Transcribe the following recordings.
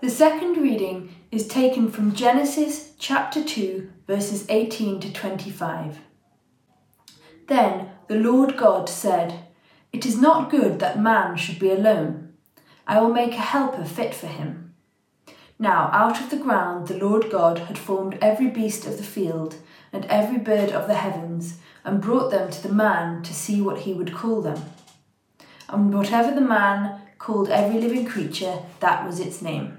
The second reading is taken from Genesis chapter 2, verses 18 to 25. Then the Lord God said, It is not good that man should be alone. I will make a helper fit for him. Now out of the ground the Lord God had formed every beast of the field and every bird of the heavens, and brought them to the man to see what he would call them. And whatever the man called every living creature, that was its name.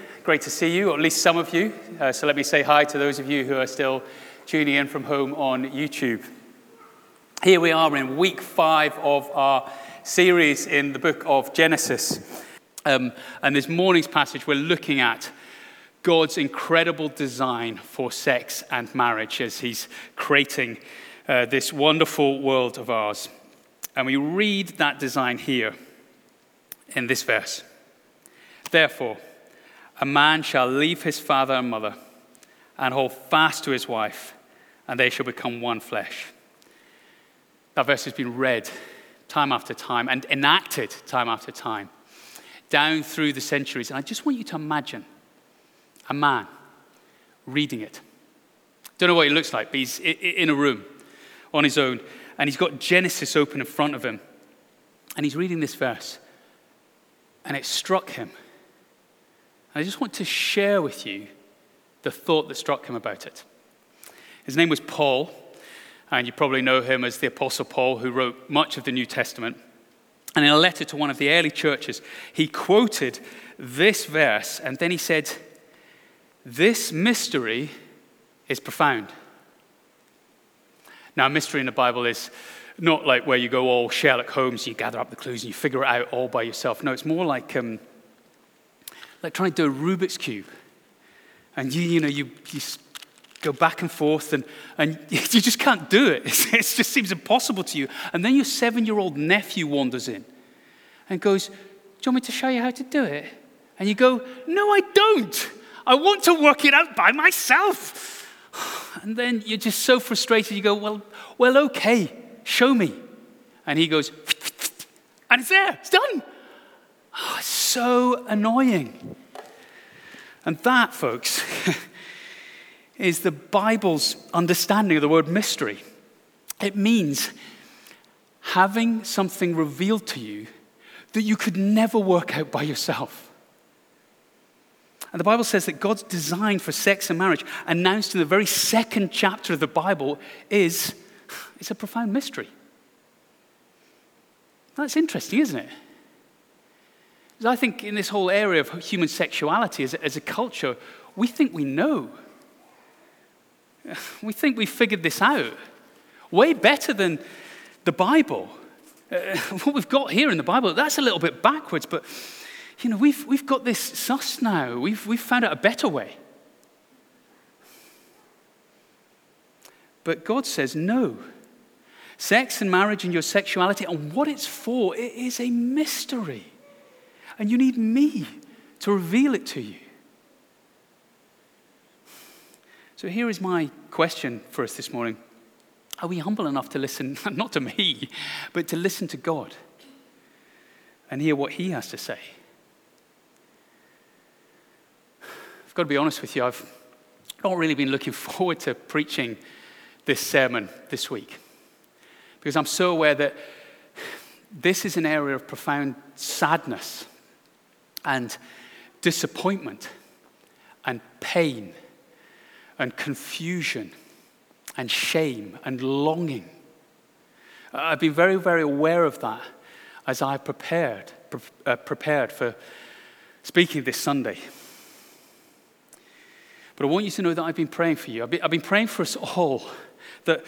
Great to see you, or at least some of you. Uh, so let me say hi to those of you who are still tuning in from home on YouTube. Here we are in week five of our series in the book of Genesis. Um, and this morning's passage, we're looking at God's incredible design for sex and marriage as He's creating uh, this wonderful world of ours. And we read that design here in this verse. Therefore, a man shall leave his father and mother and hold fast to his wife, and they shall become one flesh. That verse has been read time after time and enacted time after time down through the centuries. And I just want you to imagine a man reading it. Don't know what he looks like, but he's in a room on his own, and he's got Genesis open in front of him. And he's reading this verse, and it struck him I just want to share with you the thought that struck him about it. His name was Paul, and you probably know him as the Apostle Paul, who wrote much of the New Testament. And in a letter to one of the early churches, he quoted this verse, and then he said, This mystery is profound. Now, mystery in the Bible is not like where you go all Sherlock Holmes, you gather up the clues and you figure it out all by yourself. No, it's more like um, like trying to do a Rubik's Cube. And you, you know, you, you go back and forth and, and you just can't do it. It just seems impossible to you. And then your seven year old nephew wanders in and goes, Do you want me to show you how to do it? And you go, No, I don't. I want to work it out by myself. And then you're just so frustrated, you go, Well, well, okay, show me. And he goes, and it's there, it's done. Oh, it's so annoying. And that, folks, is the Bible's understanding of the word mystery. It means having something revealed to you that you could never work out by yourself. And the Bible says that God's design for sex and marriage, announced in the very second chapter of the Bible, is it's a profound mystery. That's interesting, isn't it? I think in this whole area of human sexuality as a, as a culture, we think we know. We think we've figured this out way better than the Bible. Uh, what we've got here in the Bible, that's a little bit backwards, but you know, we've, we've got this sus now. We've, we've found out a better way. But God says no. Sex and marriage and your sexuality and what it's for, it is a mystery. And you need me to reveal it to you. So here is my question for us this morning Are we humble enough to listen, not to me, but to listen to God and hear what He has to say? I've got to be honest with you, I've not really been looking forward to preaching this sermon this week because I'm so aware that this is an area of profound sadness and disappointment and pain and confusion and shame and longing. I've been very, very aware of that as I prepared, pre- uh, prepared for speaking this Sunday. But I want you to know that I've been praying for you. I've been, I've been praying for us all that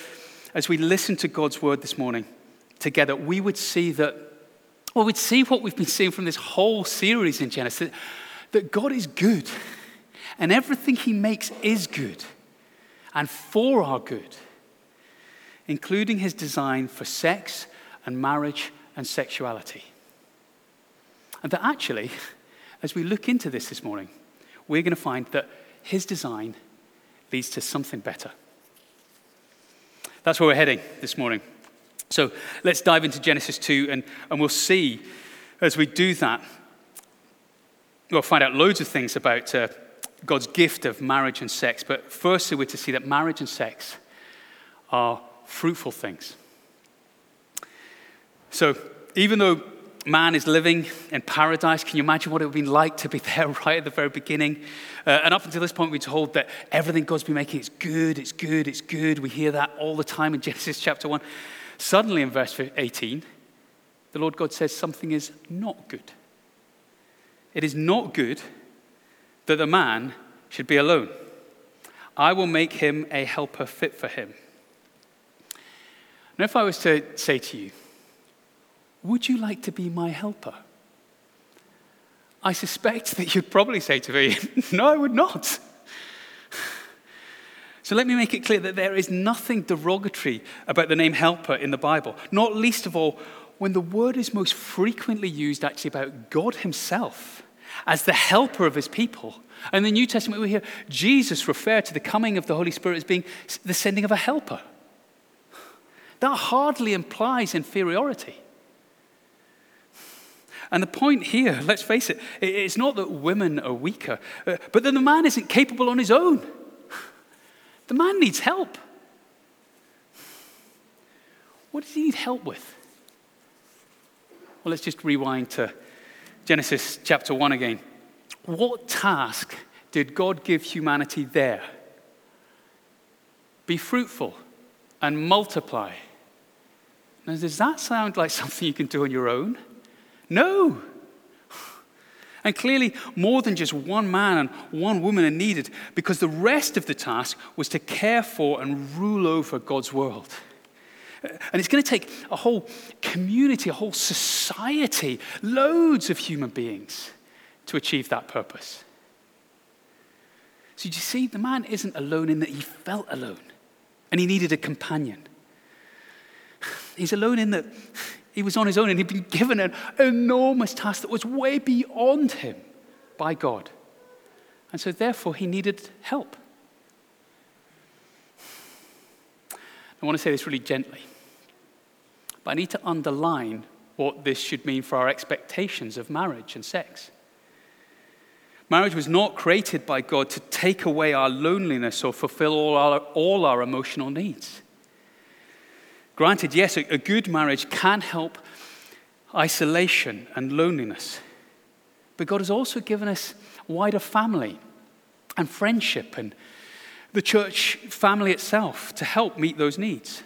as we listen to God's word this morning together, we would see that, well, we'd see what we've been seeing from this whole series in Genesis that God is good and everything he makes is good and for our good, including his design for sex and marriage and sexuality. And that actually, as we look into this this morning, we're going to find that his design leads to something better. That's where we're heading this morning. So let's dive into Genesis 2, and, and we'll see as we do that, we'll find out loads of things about uh, God's gift of marriage and sex. But firstly, we're to see that marriage and sex are fruitful things. So even though man is living in paradise. Can you imagine what it would have been like to be there right at the very beginning? Uh, and up until this point, we're told that everything God's been making is good, it's good, it's good. We hear that all the time in Genesis chapter 1. Suddenly, in verse 18, the Lord God says something is not good. It is not good that the man should be alone. I will make him a helper fit for him. Now, if I was to say to you, would you like to be my helper? I suspect that you'd probably say to me, No, I would not. So let me make it clear that there is nothing derogatory about the name helper in the Bible, not least of all when the word is most frequently used actually about God Himself as the helper of His people. And in the New Testament, we hear Jesus refer to the coming of the Holy Spirit as being the sending of a helper. That hardly implies inferiority. And the point here, let's face it, it's not that women are weaker, uh, but that the man isn't capable on his own. The man needs help. What does he need help with? Well, let's just rewind to Genesis chapter 1 again. What task did God give humanity there? Be fruitful and multiply. Now, does that sound like something you can do on your own? No. And clearly, more than just one man and one woman are needed because the rest of the task was to care for and rule over God's world. And it's going to take a whole community, a whole society, loads of human beings to achieve that purpose. So, you see, the man isn't alone in that he felt alone and he needed a companion. He's alone in that he was on his own and he'd been given an enormous task that was way beyond him by God. And so, therefore, he needed help. I want to say this really gently, but I need to underline what this should mean for our expectations of marriage and sex. Marriage was not created by God to take away our loneliness or fulfill all our, all our emotional needs. Granted, yes, a, good marriage can help isolation and loneliness. But God has also given us wider family and friendship and the church family itself to help meet those needs.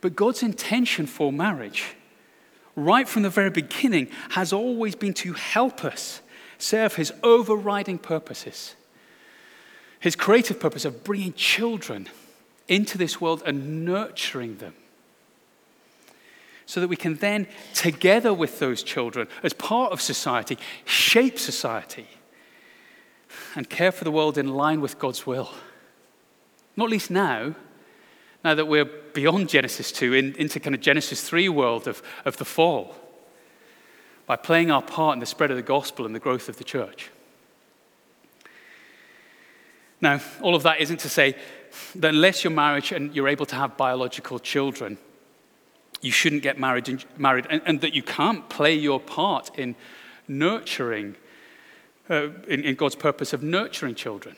But God's intention for marriage, right from the very beginning, has always been to help us serve his overriding purposes. His creative purpose of bringing children into this world and nurturing them. So that we can then, together with those children, as part of society, shape society and care for the world in line with God's will. Not least now, now that we're beyond Genesis 2 in, into kind of Genesis 3 world of, of the fall, by playing our part in the spread of the gospel and the growth of the church. Now, all of that isn't to say that unless you're married and you're able to have biological children, you shouldn't get married and, married, and, and that you can't play your part in nurturing, uh, in, in God's purpose of nurturing children.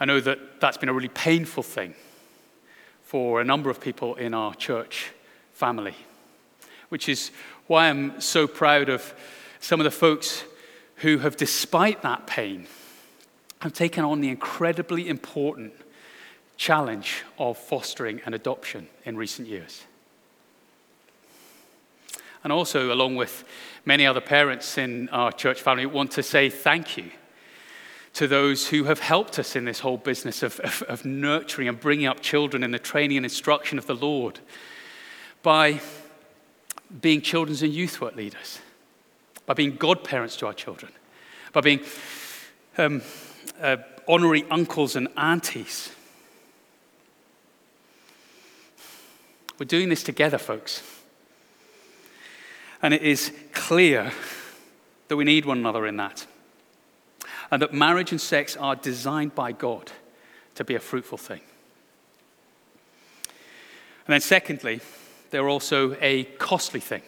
I know that that's been a really painful thing for a number of people in our church family, which is why I'm so proud of some of the folks who have, despite that pain, have taken on the incredibly important challenge of fostering and adoption in recent years. And also, along with many other parents in our church family, want to say thank you to those who have helped us in this whole business of, of, of, nurturing and bringing up children in the training and instruction of the Lord by being children's and youth work leaders, by being godparents to our children, by being um, uh, honorary uncles and aunties. We're doing this together, folks. And it is clear that we need one another in that. And that marriage and sex are designed by God to be a fruitful thing. And then, secondly, they're also a costly thing.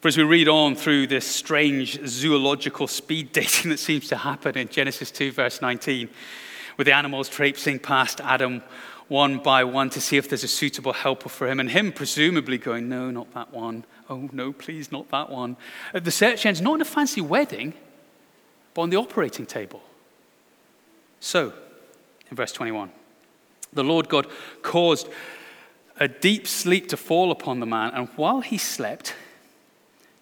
For as we read on through this strange zoological speed dating that seems to happen in Genesis 2, verse 19, with the animals traipsing past Adam one by one to see if there's a suitable helper for him, and him presumably going, No, not that one. Oh, no, please, not that one. The search ends not in a fancy wedding, but on the operating table. So, in verse 21, the Lord God caused a deep sleep to fall upon the man, and while he slept,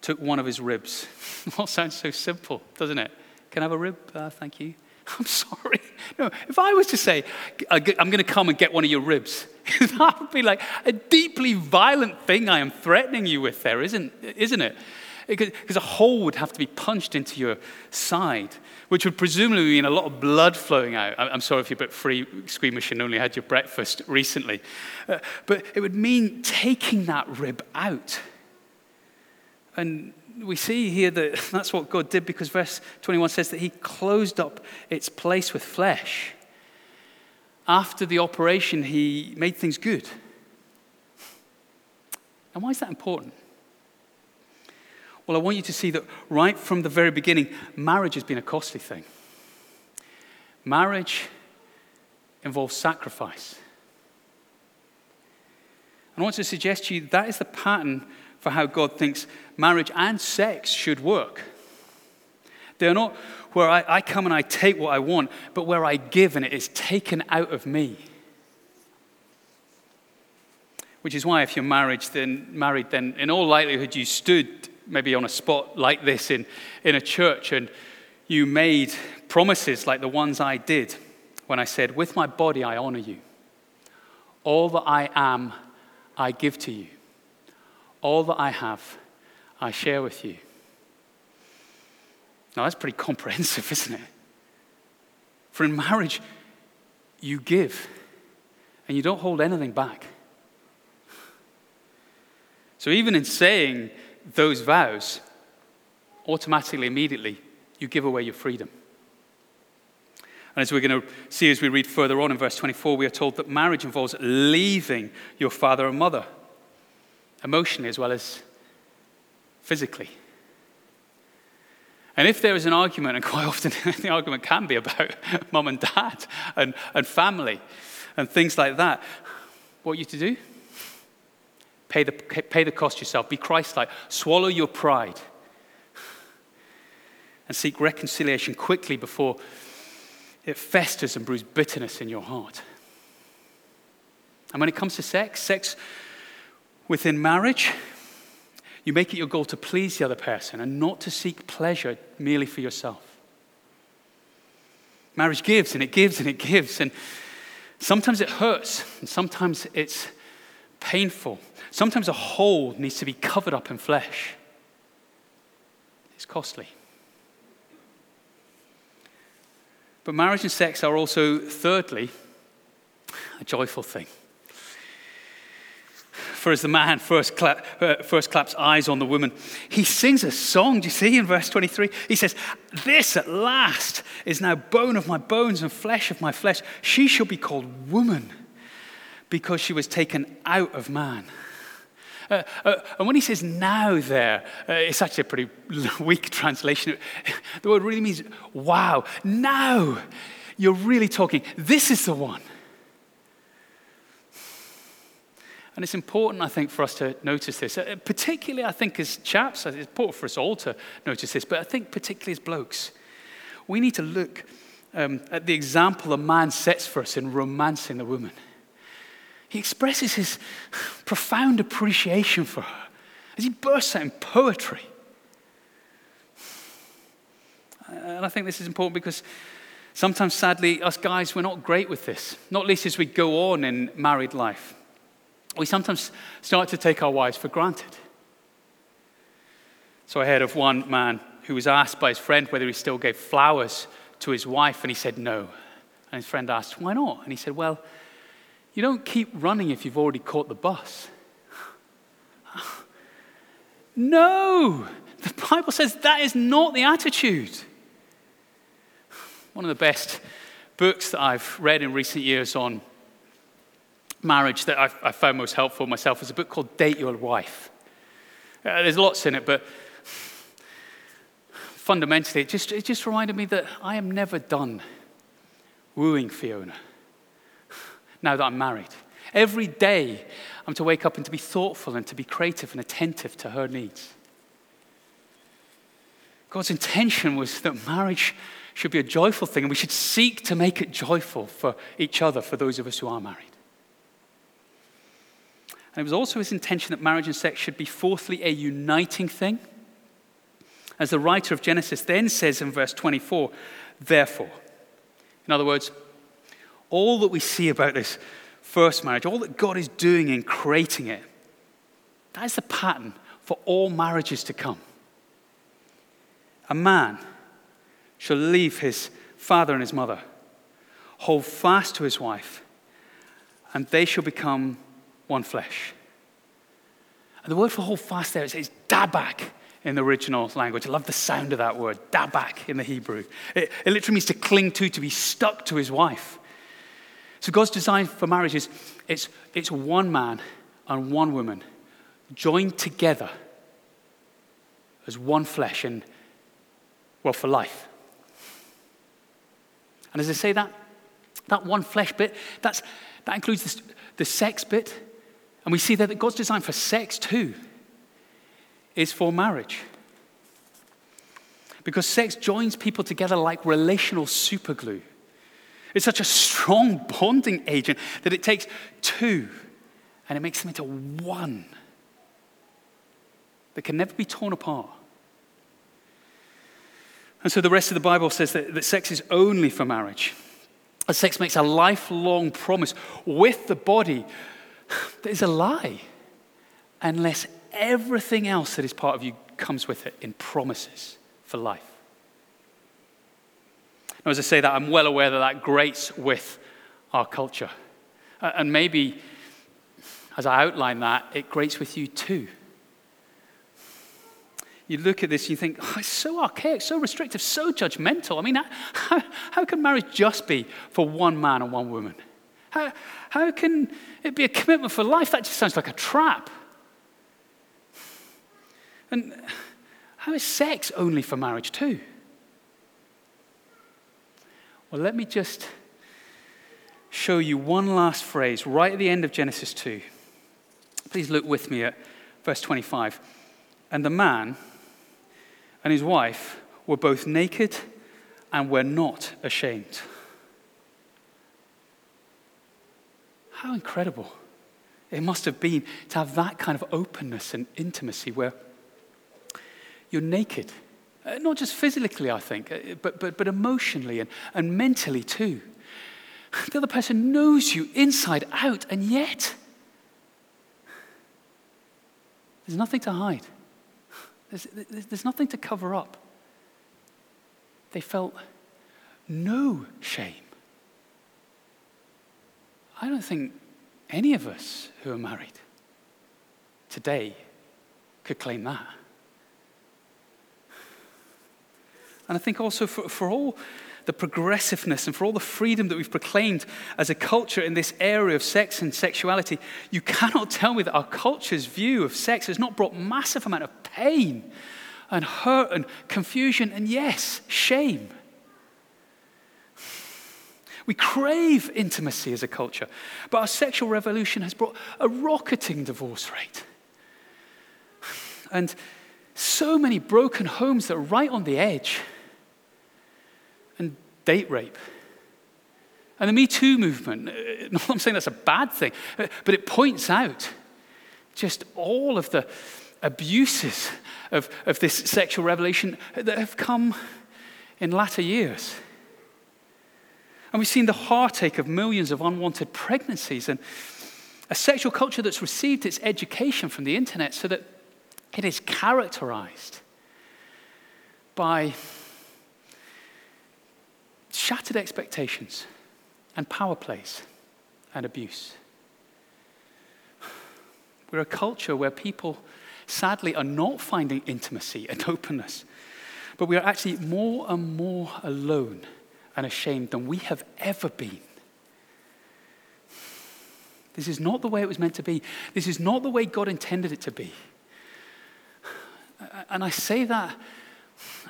took one of his ribs. All sounds so simple, doesn't it? Can I have a rib? Uh, thank you. I'm sorry. No, if I was to say, I'm going to come and get one of your ribs, that would be like a deeply violent thing I am threatening you with there, isn't, isn't it? Because a hole would have to be punched into your side, which would presumably mean a lot of blood flowing out. I'm sorry if you're a bit free squeamish and only had your breakfast recently. Uh, but it would mean taking that rib out. And we see here that that's what God did because verse 21 says that He closed up its place with flesh. After the operation, He made things good. And why is that important? Well, I want you to see that right from the very beginning, marriage has been a costly thing. Marriage involves sacrifice. And I want to suggest to you that is the pattern for how God thinks marriage and sex should work. They're not where I, I, come and I take what I want, but where I give and it is taken out of me. Which is why, if you're married, then, married, then in all likelihood you stood maybe on a spot like this in, in a church and you made promises like the ones I did when I said, With my body I honor you. All that I am, I give to you. All that I have, I share with you. Now, that's pretty comprehensive, isn't it? For in marriage, you give and you don't hold anything back. So, even in saying those vows, automatically, immediately, you give away your freedom. And as we're going to see as we read further on in verse 24, we are told that marriage involves leaving your father and mother, emotionally as well as physically. And if there is an argument, and quite often the argument can be about mum and dad and, and family and things like that, what you to do? Pay the, pay the cost yourself. Be Christ like. Swallow your pride. And seek reconciliation quickly before it festers and brews bitterness in your heart. And when it comes to sex, sex within marriage, you make it your goal to please the other person and not to seek pleasure merely for yourself. Marriage gives and it gives and it gives, and sometimes it hurts, and sometimes it's painful. Sometimes a hole needs to be covered up in flesh. It's costly. But marriage and sex are also, thirdly, a joyful thing. For as the man first, uh, first claps eyes on the woman, he sings a song. Do you see in verse 23? He says, This at last is now bone of my bones and flesh of my flesh. She shall be called woman because she was taken out of man. Uh, uh, and when he says now there, uh, it's actually a pretty weak translation. The word really means wow, now you're really talking. This is the one. And it's important, I think, for us to notice this. Uh, particularly, I think, as chaps, it's important for us all to notice this, but I think particularly as blokes. we need to look um, at the example a man sets for us in romancing the woman. He expresses his profound appreciation for her as he bursts out in poetry. And I think this is important because sometimes, sadly, us guys, we're not great with this, not least as we go on in married life. We sometimes start to take our wives for granted. So I heard of one man who was asked by his friend whether he still gave flowers to his wife, and he said no. And his friend asked, Why not? And he said, Well, you don't keep running if you've already caught the bus. no! The Bible says that is not the attitude. One of the best books that I've read in recent years on marriage that I've, I've found most helpful myself is a book called Date Your Wife. Uh, there's lots in it, but fundamentally, it just, it just reminded me that I am never done wooing Fiona now that I'm married. Every day, I'm to wake up and to be thoughtful and to be creative and attentive to her needs. God's intention was that marriage should be a joyful thing, and we should seek to make it joyful for each other, for those of us who are married. And it was also his intention that marriage and sex should be, fourthly, a uniting thing. As the writer of Genesis then says in verse 24, therefore. In other words, all that we see about this first marriage, all that God is doing in creating it, that is the pattern for all marriages to come. A man shall leave his father and his mother, hold fast to his wife, and they shall become one flesh. And the word for hold fast there is, is dabak in the original language. I love the sound of that word, dabak in the Hebrew. It, it literally means to cling to, to be stuck to his wife. So God's design for marriage is it's, it's one man and one woman joined together as one flesh and, well, for life. And as I say that, that one flesh bit, that's, that includes the, the sex bit. And we see that God's design for sex too is for marriage. Because sex joins people together like relational superglue. It's such a strong bonding agent that it takes two and it makes them into one that can never be torn apart. And so the rest of the Bible says that, that sex is only for marriage. That sex makes a lifelong promise with the body that is a lie unless everything else that is part of you comes with it in promises for life. Now, as I say that, I'm well aware that that grates with our culture. And maybe as I outline that, it grates with you too. You look at this and you think, oh, it's so archaic, so restrictive, so judgmental. I mean, how, how can marriage just be for one man and one woman? How, how can it be a commitment for life? That just sounds like a trap. And how is sex only for marriage too? Well, let me just show you one last phrase right at the end of Genesis 2. Please look with me at verse 25. And the man and his wife were both naked and were not ashamed. How incredible it must have been to have that kind of openness and intimacy where you're naked uh, not just physically, I think, uh, but, but, but emotionally and, and mentally too. The other person knows you inside out, and yet there's nothing to hide, there's, there's nothing to cover up. They felt no shame. I don't think any of us who are married today could claim that. And I think also for, for all the progressiveness and for all the freedom that we've proclaimed as a culture in this area of sex and sexuality, you cannot tell me that our culture's view of sex has not brought massive amount of pain and hurt and confusion and yes, shame. We crave intimacy as a culture, but our sexual revolution has brought a rocketing divorce rate. And so many broken homes that are right on the edge and date rape. And the Me Too movement, I'm saying that's a bad thing, but it points out just all of the abuses of, of this sexual revelation that have come in latter years. And we've seen the heartache of millions of unwanted pregnancies and a sexual culture that's received its education from the internet so that it is characterized by shattered expectations and power plays and abuse. We're a culture where people, sadly, are not finding intimacy and openness, but we are actually more and more alone and ashamed than we have ever been. This is not the way it was meant to be. This is not the way God intended it to be. And I say that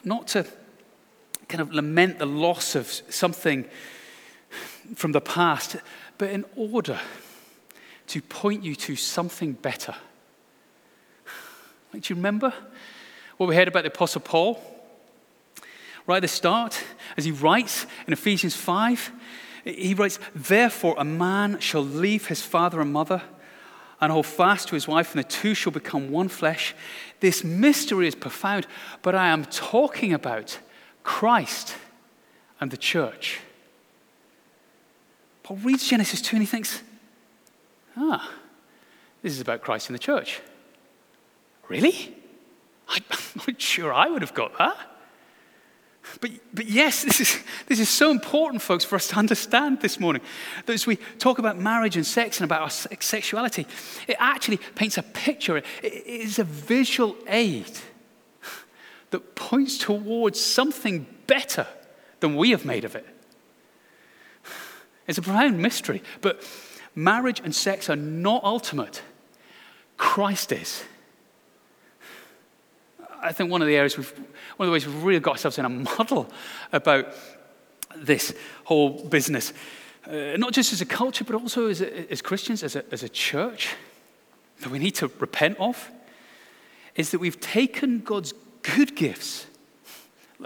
not to kind of lament the loss of something from the past, but in order to point you to something better. Like, do you remember what we heard about the Apostle Paul? Right at the start, as he writes in Ephesians 5, he writes, Therefore, a man shall leave his father and mother and hold fast to his wife, and the two shall become one flesh. This mystery is profound, but I am talking about Christ and the church. Paul reads Genesis 2 and he thinks, ah, this is about Christ and the church. Really? I'm not sure I would have got that. But, but yes, this is, this is so important, folks, for us to understand this morning. That as we talk about marriage and sex and about our sexuality, it actually paints a picture. It, it is a visual aid that points towards something better than we have made of it. It's a profound mystery, but marriage and sex are not ultimate. Christ is. I think one of the areas we've, one of the ways we've really got ourselves in a muddle about this whole business, uh, not just as a culture, but also as, a, as Christians, as a, as a church, that we need to repent of, is that we've taken God's good gifts,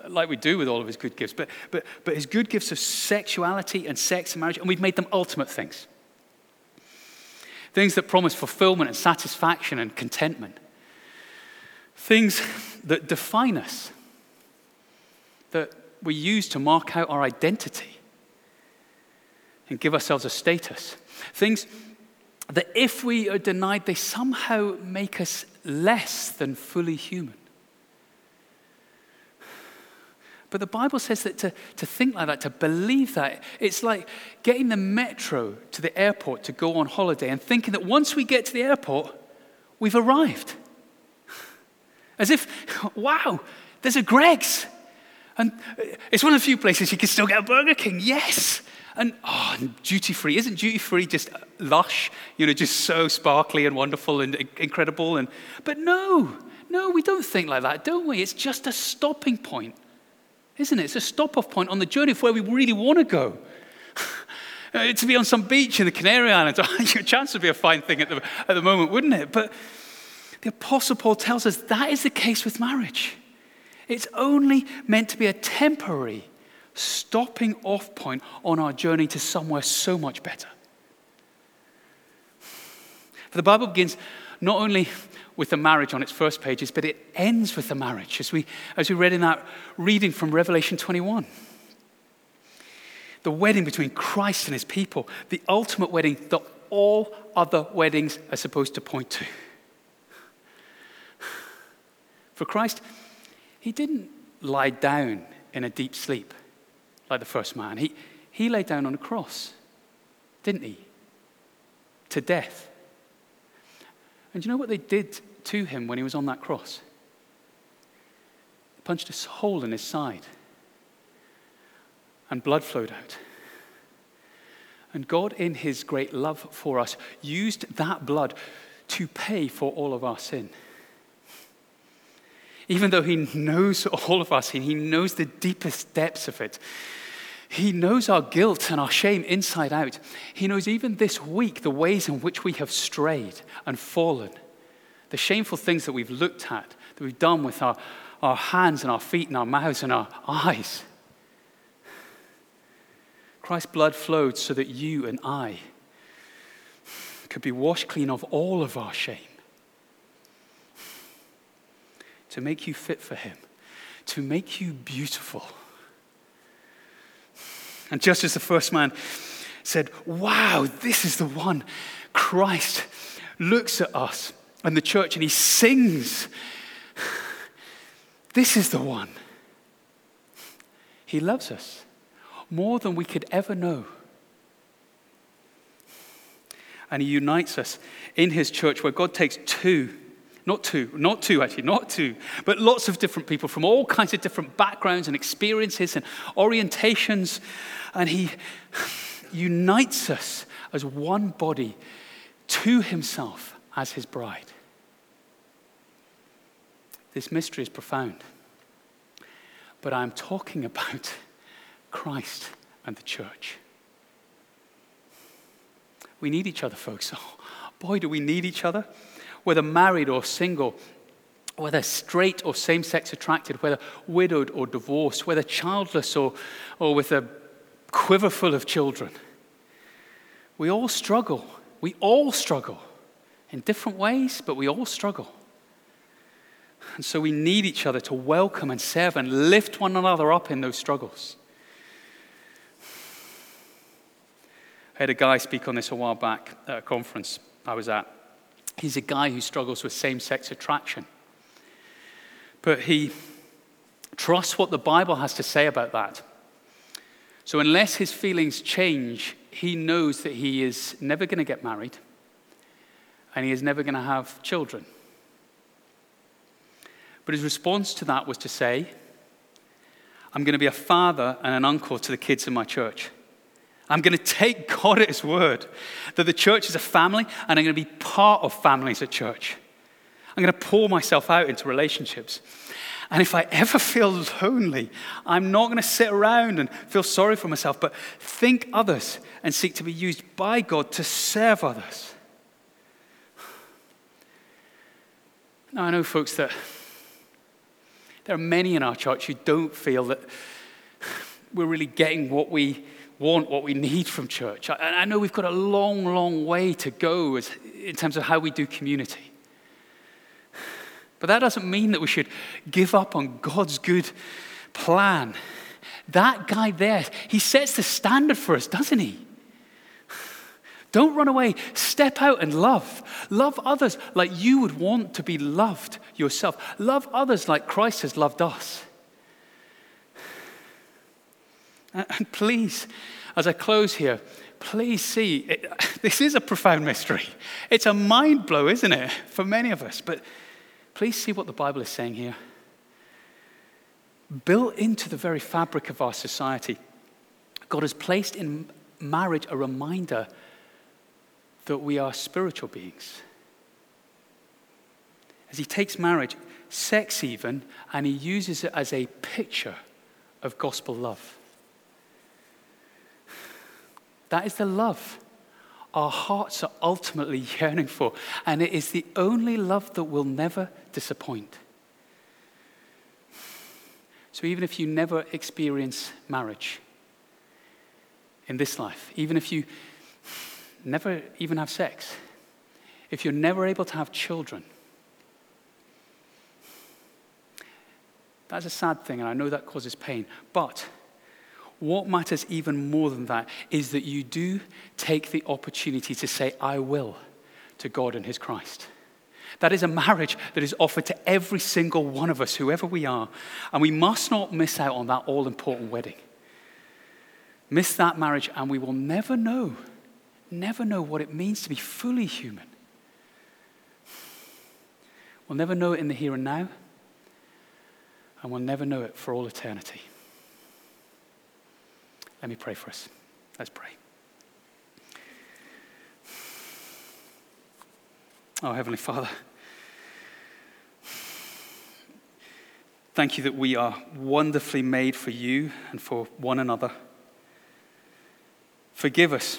like we do with all of his good gifts, but, but, but his good gifts of sexuality and sex and marriage, and we've made them ultimate things. Things that promise fulfillment and satisfaction and contentment. Things that define us, that we use to mark out our identity and give ourselves a status. Things that, if we are denied, they somehow make us less than fully human. But the Bible says that to, to think like that, to believe that, it's like getting the metro to the airport to go on holiday and thinking that once we get to the airport, we've arrived. As if, wow, there's a Greggs. And it's one of the few places you can still get a Burger King. Yes. And oh, duty free. Isn't duty free just lush? You know, just so sparkly and wonderful and incredible. And, but no, no, we don't think like that, don't we? It's just a stopping point isn't it? It's a stop off point on the journey of where we really want to go. Uh, to be on some beach in the Canary Islands, your chance would be a fine thing at the, at the moment, wouldn't it? But the Apostle Paul tells us that is the case with marriage. It's only meant to be a temporary stopping off point on our journey to somewhere so much better. For the Bible begins not only with the marriage on its first pages, but it ends with the marriage, as we, as we read in that reading from Revelation 21. The wedding between Christ and his people, the ultimate wedding that all other weddings are supposed to point to. For Christ, he didn't lie down in a deep sleep like the first man. He, he lay down on a cross, didn't he? To death. And you know what they did to him when he was on that cross? They punched a hole in his side, and blood flowed out. And God, in his great love for us, used that blood to pay for all of our sin. Even though he knows all of us, he knows the deepest depths of it. He knows our guilt and our shame inside out. He knows even this week the ways in which we have strayed and fallen the shameful things that we've looked at, that we've done with our, our hands and our feet and our mouths and our eyes. Christ's blood flowed so that you and I could be washed clean of all of our shame, to make you fit for Him, to make you beautiful. And just as the first man said, Wow, this is the one, Christ looks at us and the church and he sings, This is the one. He loves us more than we could ever know and he unites us in his church where God takes two, not two, not two actually, not two, but lots of different people from all kinds of different backgrounds and experiences and orientations, and he unites us as one body to himself as his bride. This mystery is profound. But I'm talking about Christ and the church. We need each other, folks. Oh, boy, do we need each other. Whether married or single, whether straight or same sex attracted, whether widowed or divorced, whether childless or, or with a quiver full of children. We all struggle. We all struggle in different ways, but we all struggle. And so we need each other to welcome and serve and lift one another up in those struggles. I had a guy speak on this a while back at a conference I was at. He's a guy who struggles with same sex attraction. But he trusts what the Bible has to say about that. So, unless his feelings change, he knows that he is never going to get married and he is never going to have children. But his response to that was to say, I'm going to be a father and an uncle to the kids in my church. I'm going to take God at His word that the church is a family, and I'm going to be part of families at church. I'm going to pour myself out into relationships. And if I ever feel lonely, I'm not going to sit around and feel sorry for myself, but think others and seek to be used by God to serve others. Now, I know, folks, that there are many in our church who don't feel that we're really getting what we want, what we need from church. I, I know we've got a long, long way to go as, in terms of how we do community. But that doesn't mean that we should give up on God's good plan. That guy there, he sets the standard for us, doesn't he? Don't run away. Step out and love. Love others like you would want to be loved yourself. Love others like Christ has loved us. And please, as I close here, please see, it, this is a profound mystery. It's a mind blow, isn't it, for many of us? But please see what the Bible is saying here. Built into the very fabric of our society, God has placed in marriage a reminder that we are spiritual beings. As He takes marriage, sex even, and He uses it as a picture of gospel love. That is the love our hearts are ultimately yearning for. And it is the only love that will never disappoint. So even if you never experience marriage in this life, even if you never even have sex, if you're never able to have children, that's a sad thing, and I know that causes pain. But what matters even more than that is that you do take the opportunity to say, I will, to God and His Christ. That is a marriage that is offered to every single one of us, whoever we are. And we must not miss out on that all important wedding. Miss that marriage, and we will never know, never know what it means to be fully human. We'll never know it in the here and now, and we'll never know it for all eternity. Let me pray for us. Let's pray. Oh, Heavenly Father, thank you that we are wonderfully made for you and for one another. Forgive us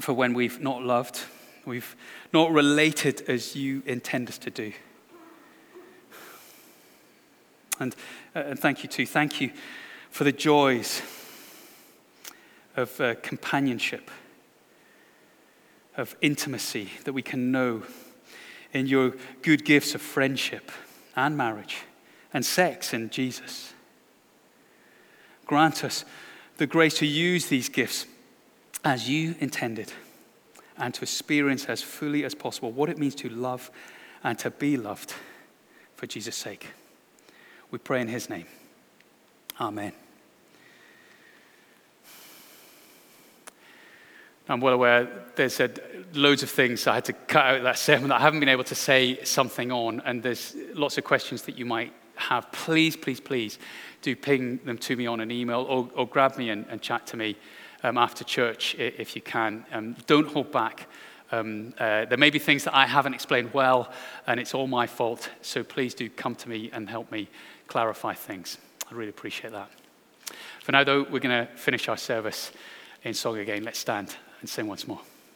for when we've not loved, we've not related as you intend us to do. And, uh, and thank you, too. Thank you for the joys of uh, companionship, of intimacy that we can know in your good gifts of friendship and marriage and sex in Jesus. Grant us the grace to use these gifts as you intended and to experience as fully as possible what it means to love and to be loved for Jesus' sake. We pray in his name. Amen. I'm well aware there's said loads of things I had to cut out that sermon that I haven't been able to say something on, and there's lots of questions that you might have. Please, please, please do ping them to me on an email or, or grab me and, and, chat to me um, after church if you can. Um, don't hold back. Um, uh, there may be things that I haven't explained well, and it's all my fault, so please do come to me and help me clarify things. I really appreciate that. For now, though, we're going to finish our service in song again. Let's stand and sing once more.